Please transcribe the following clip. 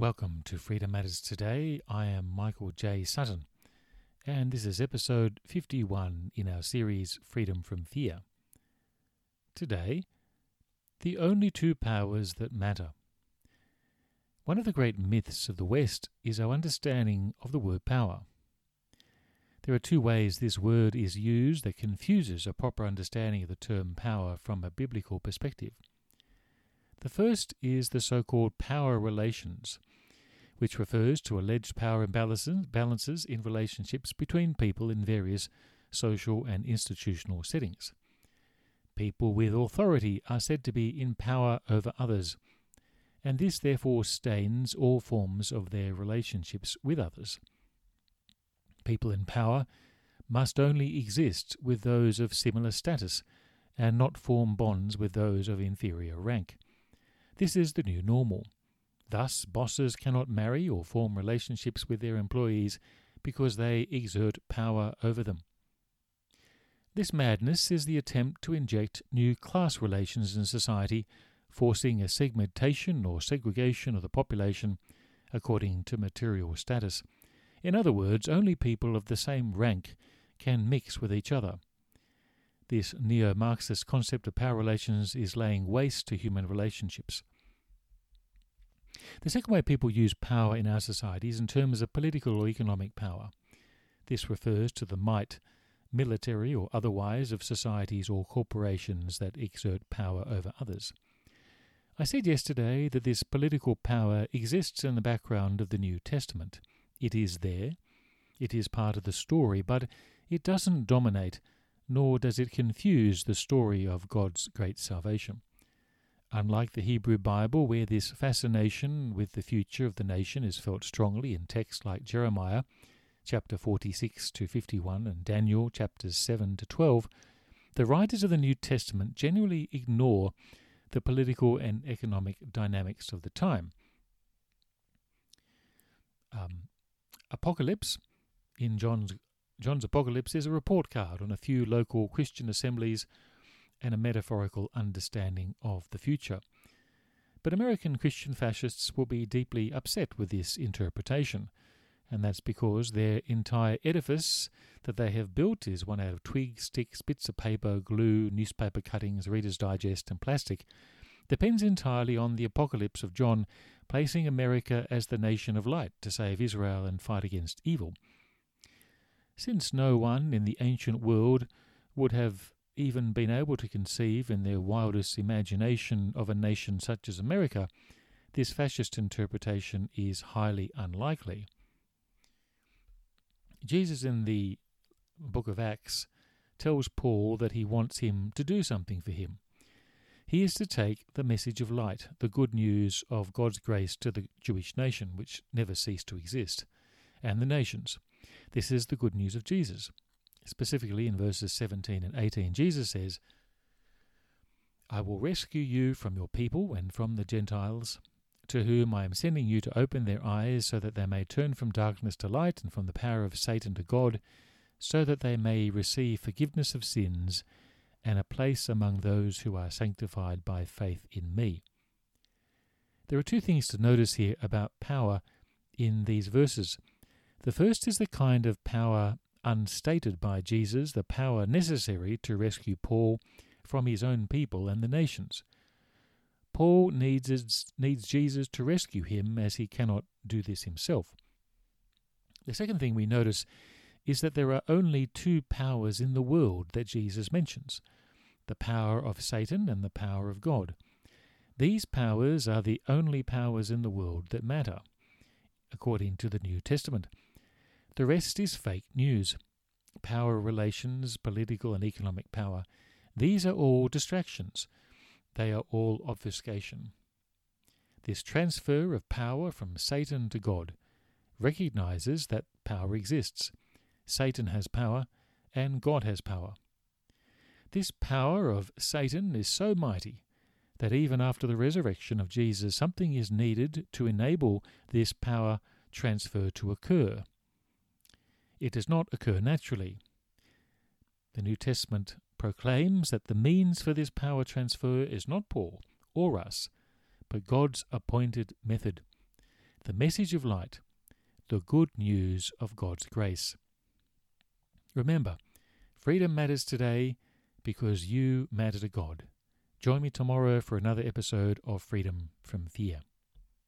Welcome to Freedom Matters Today. I am Michael J. Sutton, and this is episode 51 in our series Freedom from Fear. Today, the only two powers that matter. One of the great myths of the West is our understanding of the word power. There are two ways this word is used that confuses a proper understanding of the term power from a biblical perspective. The first is the so called power relations, which refers to alleged power imbalances in relationships between people in various social and institutional settings. People with authority are said to be in power over others, and this therefore stains all forms of their relationships with others. People in power must only exist with those of similar status and not form bonds with those of inferior rank. This is the new normal. Thus, bosses cannot marry or form relationships with their employees because they exert power over them. This madness is the attempt to inject new class relations in society, forcing a segmentation or segregation of the population according to material status. In other words, only people of the same rank can mix with each other. This neo Marxist concept of power relations is laying waste to human relationships. The second way people use power in our society is in terms of political or economic power. This refers to the might, military or otherwise, of societies or corporations that exert power over others. I said yesterday that this political power exists in the background of the New Testament. It is there, it is part of the story, but it doesn't dominate, nor does it confuse the story of God's great salvation. Unlike the Hebrew Bible, where this fascination with the future of the nation is felt strongly in texts like Jeremiah chapter 46 to 51 and Daniel chapters 7 to 12, the writers of the New Testament generally ignore the political and economic dynamics of the time. Um, Apocalypse in John's John's Apocalypse is a report card on a few local Christian assemblies and a metaphorical understanding of the future. But American Christian fascists will be deeply upset with this interpretation, and that's because their entire edifice that they have built is one out of twigs, sticks, bits of paper, glue, newspaper cuttings, Reader's Digest, and plastic, depends entirely on the apocalypse of John placing America as the nation of light to save Israel and fight against evil. Since no one in the ancient world would have even been able to conceive in their wildest imagination of a nation such as America, this fascist interpretation is highly unlikely. Jesus in the book of Acts tells Paul that he wants him to do something for him. He is to take the message of light, the good news of God's grace to the Jewish nation, which never ceased to exist, and the nations. This is the good news of Jesus. Specifically in verses 17 and 18, Jesus says, I will rescue you from your people and from the Gentiles, to whom I am sending you to open their eyes, so that they may turn from darkness to light and from the power of Satan to God, so that they may receive forgiveness of sins and a place among those who are sanctified by faith in me. There are two things to notice here about power in these verses. The first is the kind of power unstated by Jesus the power necessary to rescue Paul from his own people and the nations. Paul needs, needs Jesus to rescue him as he cannot do this himself. The second thing we notice is that there are only two powers in the world that Jesus mentions the power of Satan and the power of God. These powers are the only powers in the world that matter, according to the New Testament. The rest is fake news. Power relations, political and economic power, these are all distractions. They are all obfuscation. This transfer of power from Satan to God recognizes that power exists. Satan has power, and God has power. This power of Satan is so mighty that even after the resurrection of Jesus, something is needed to enable this power transfer to occur. It does not occur naturally. The New Testament proclaims that the means for this power transfer is not Paul or us, but God's appointed method. the message of light, the good news of God's grace. Remember, freedom matters today because you matter to God. Join me tomorrow for another episode of Freedom from Fear.